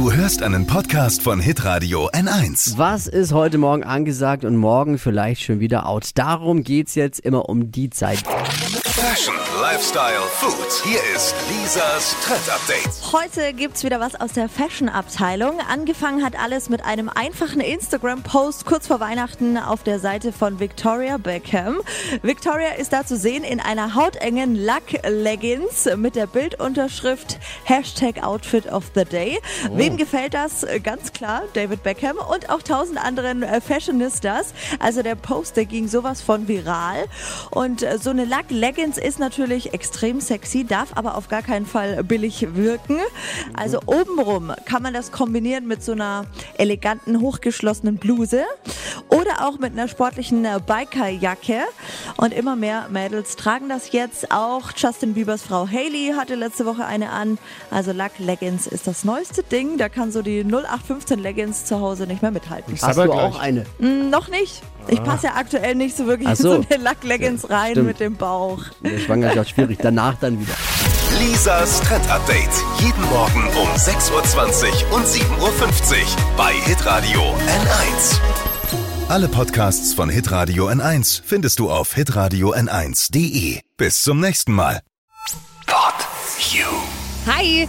Du hörst einen Podcast von Hitradio N1. Was ist heute Morgen angesagt und morgen vielleicht schon wieder out? Darum geht's jetzt immer um die Zeit. Fashion, Lifestyle, Food. Hier ist Lisas Trend Update. Heute gibt's wieder was aus der Fashion-Abteilung. Angefangen hat alles mit einem einfachen Instagram-Post kurz vor Weihnachten auf der Seite von Victoria Beckham. Victoria ist da zu sehen in einer hautengen Lack-Leggings mit der Bildunterschrift Hashtag Outfit of the Day. Wem gefällt das? Ganz klar, David Beckham und auch tausend anderen äh, Fashionistas. Also der Post, der ging sowas von viral. Und äh, so eine Lack-Leggings ist natürlich extrem sexy, darf aber auf gar keinen Fall billig wirken. Also obenrum kann man das kombinieren mit so einer eleganten, hochgeschlossenen Bluse oder auch mit einer sportlichen äh, Bikerjacke. Und immer mehr Mädels tragen das jetzt. Auch Justin Biebers Frau Haley hatte letzte Woche eine an. Also Lack Leggings ist das neueste Ding. Da kann so die 0815 Leggings zu Hause nicht mehr mithalten. Hast du auch eine? Mm, noch nicht. Ich passe ja aktuell nicht so wirklich Ach in so. so eine Lack Leggings rein stimmt. mit dem Bauch. Der Schwangerschaft schwierig. Danach dann wieder. Lisas Trend Update. Jeden Morgen um 6.20 Uhr und 7.50 Uhr bei Hitradio N1. Alle Podcasts von Hitradio N1 findest du auf hitradio n1.de. Bis zum nächsten Mal. Pod You. Hi!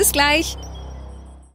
Bis gleich.